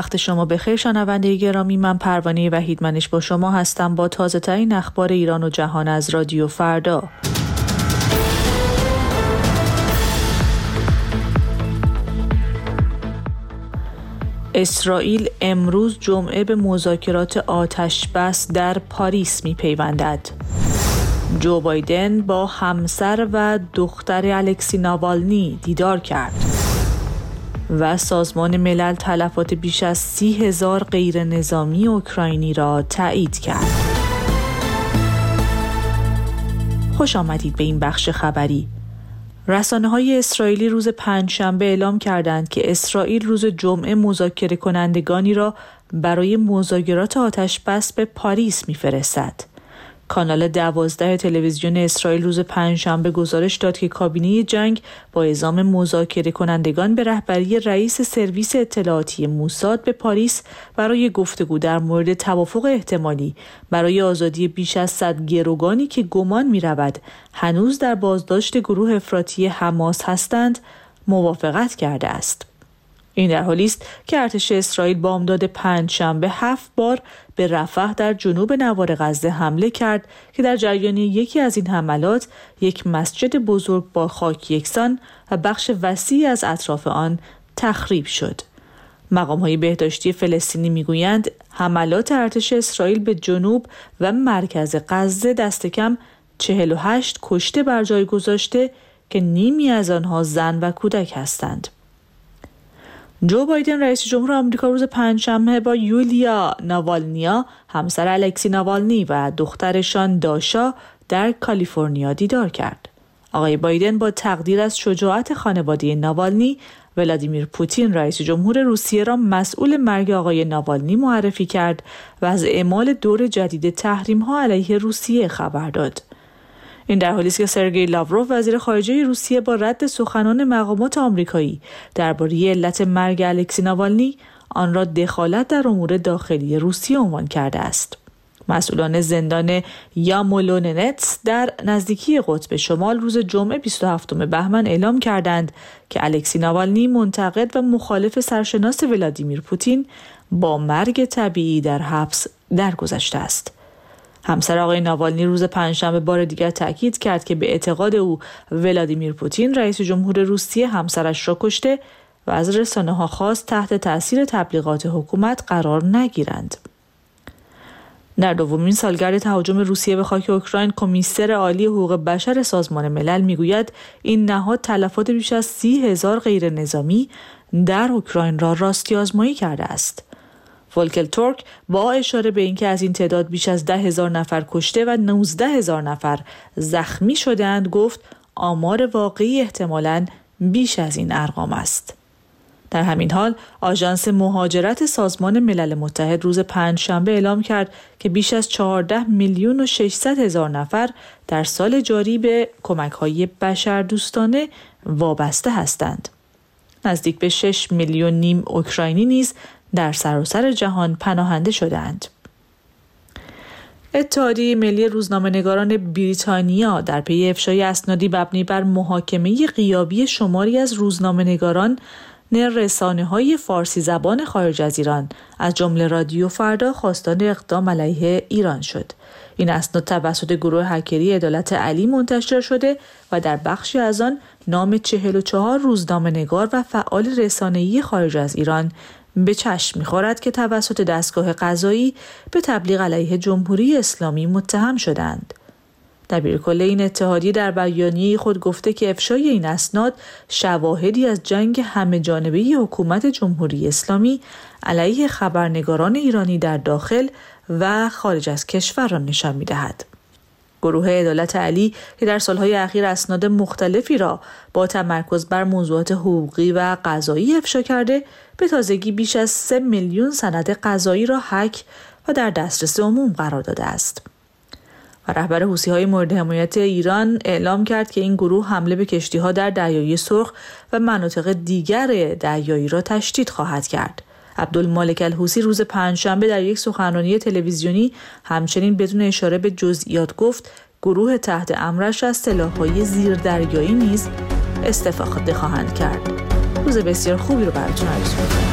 وقت شما به خیر شنونده گرامی من پروانه وحیدمنش با شما هستم با تازه ترین اخبار ایران و جهان از رادیو فردا اسرائیل امروز جمعه به مذاکرات آتش بس در پاریس می پیوندد. جو بایدن با همسر و دختر الکسی ناوالنی دیدار کرد. و سازمان ملل تلفات بیش از سی هزار غیر نظامی اوکراینی را تایید کرد. خوش آمدید به این بخش خبری. رسانه های اسرائیلی روز پنجشنبه اعلام کردند که اسرائیل روز جمعه مذاکره کنندگانی را برای مذاکرات آتش بس به پاریس میفرستد. کانال دوازده تلویزیون اسرائیل روز پنجشنبه گزارش داد که کابینه جنگ با اعزام مذاکره کنندگان به رهبری رئیس سرویس اطلاعاتی موساد به پاریس برای گفتگو در مورد توافق احتمالی برای آزادی بیش از صد گروگانی که گمان می رود هنوز در بازداشت گروه افراطی حماس هستند موافقت کرده است. این در حالی است که ارتش اسرائیل بامداد پنج شنبه هفت بار به رفح در جنوب نوار غزه حمله کرد که در جریان یکی از این حملات یک مسجد بزرگ با خاک یکسان و بخش وسیعی از اطراف آن تخریب شد. مقام های بهداشتی فلسطینی می‌گویند حملات ارتش اسرائیل به جنوب و مرکز غزه دست کم 48 کشته بر جای گذاشته که نیمی از آنها زن و کودک هستند. جو بایدن رئیس جمهور آمریکا روز پنجشنبه با یولیا ناوالنیا همسر الکسی ناوالنی و دخترشان داشا در کالیفرنیا دیدار کرد. آقای بایدن با تقدیر از شجاعت خانواده ناوالنی ولادیمیر پوتین رئیس جمهور روسیه را مسئول مرگ آقای ناوالنی معرفی کرد و از اعمال دور جدید تحریم ها علیه روسیه خبر داد. این در حالی است که سرگئی لاوروف وزیر خارجه روسیه با رد سخنان مقامات آمریکایی درباره علت مرگ الکسی ناوالنی آن را دخالت در امور داخلی روسیه عنوان کرده است. مسئولان زندان یامولوننتس در نزدیکی قطب شمال روز جمعه 27 بهمن اعلام کردند که الکسی ناوالنی منتقد و مخالف سرشناس ولادیمیر پوتین با مرگ طبیعی در حبس درگذشته است. همسر آقای ناوالنی روز پنجشنبه بار دیگر تاکید کرد که به اعتقاد او ولادیمیر پوتین رئیس جمهور روسیه همسرش را کشته و از رسانه ها خواست تحت تاثیر تبلیغات حکومت قرار نگیرند. در دومین سالگرد تهاجم روسیه به خاک اوکراین کمیسر عالی حقوق بشر سازمان ملل می‌گوید این نهاد تلفات بیش از سی هزار غیر نظامی در اوکراین را راستی آزمایی کرده است. فولکل تورک با اشاره به اینکه از این تعداد بیش از ده هزار نفر کشته و 19 هزار نفر زخمی شدهاند گفت آمار واقعی احتمالاً بیش از این ارقام است. در همین حال آژانس مهاجرت سازمان ملل متحد روز پنج شنبه اعلام کرد که بیش از 14 میلیون و 600 هزار نفر در سال جاری به کمک های بشردوستانه وابسته هستند. نزدیک به 6 میلیون نیم اوکراینی نیز در سراسر جهان پناهنده شدند. اتحادیه ملی روزنامه‌نگاران بریتانیا در پی افشای اسنادی مبنی بر محاکمه قیابی شماری از روزنامه‌نگاران رسانه های فارسی زبان خارج از ایران از جمله رادیو فردا خواستان اقدام علیه ایران شد. این اسناد توسط گروه هکری عدالت علی منتشر شده و در بخشی از آن نام 44 روزنامه نگار و فعال رسانه‌ای خارج از ایران به چشم می‌خورد که توسط دستگاه قضایی به تبلیغ علیه جمهوری اسلامی متهم شدند. دبیرکل این اتحادیه در بیانیه خود گفته که افشای این اسناد شواهدی از جنگ همه جانبه حکومت جمهوری اسلامی علیه خبرنگاران ایرانی در داخل و خارج از کشور را نشان می دهد. گروه عدالت علی که در سالهای اخیر اسناد مختلفی را با تمرکز بر موضوعات حقوقی و قضایی افشا کرده به تازگی بیش از 3 میلیون سند قضایی را حک و در دسترس عموم قرار داده است. و رهبر حوسی های مورد حمایت ایران اعلام کرد که این گروه حمله به کشتی ها در دریای سرخ و مناطق دیگر دریایی را تشدید خواهد کرد. عبدالمالک الحوسی روز پنجشنبه در یک سخنرانی تلویزیونی همچنین بدون اشاره به جزئیات گفت گروه تحت امرش از سلاحهای زیر دریایی نیز استفاده خواهند کرد. روز بسیار خوبی رو براتون آرزو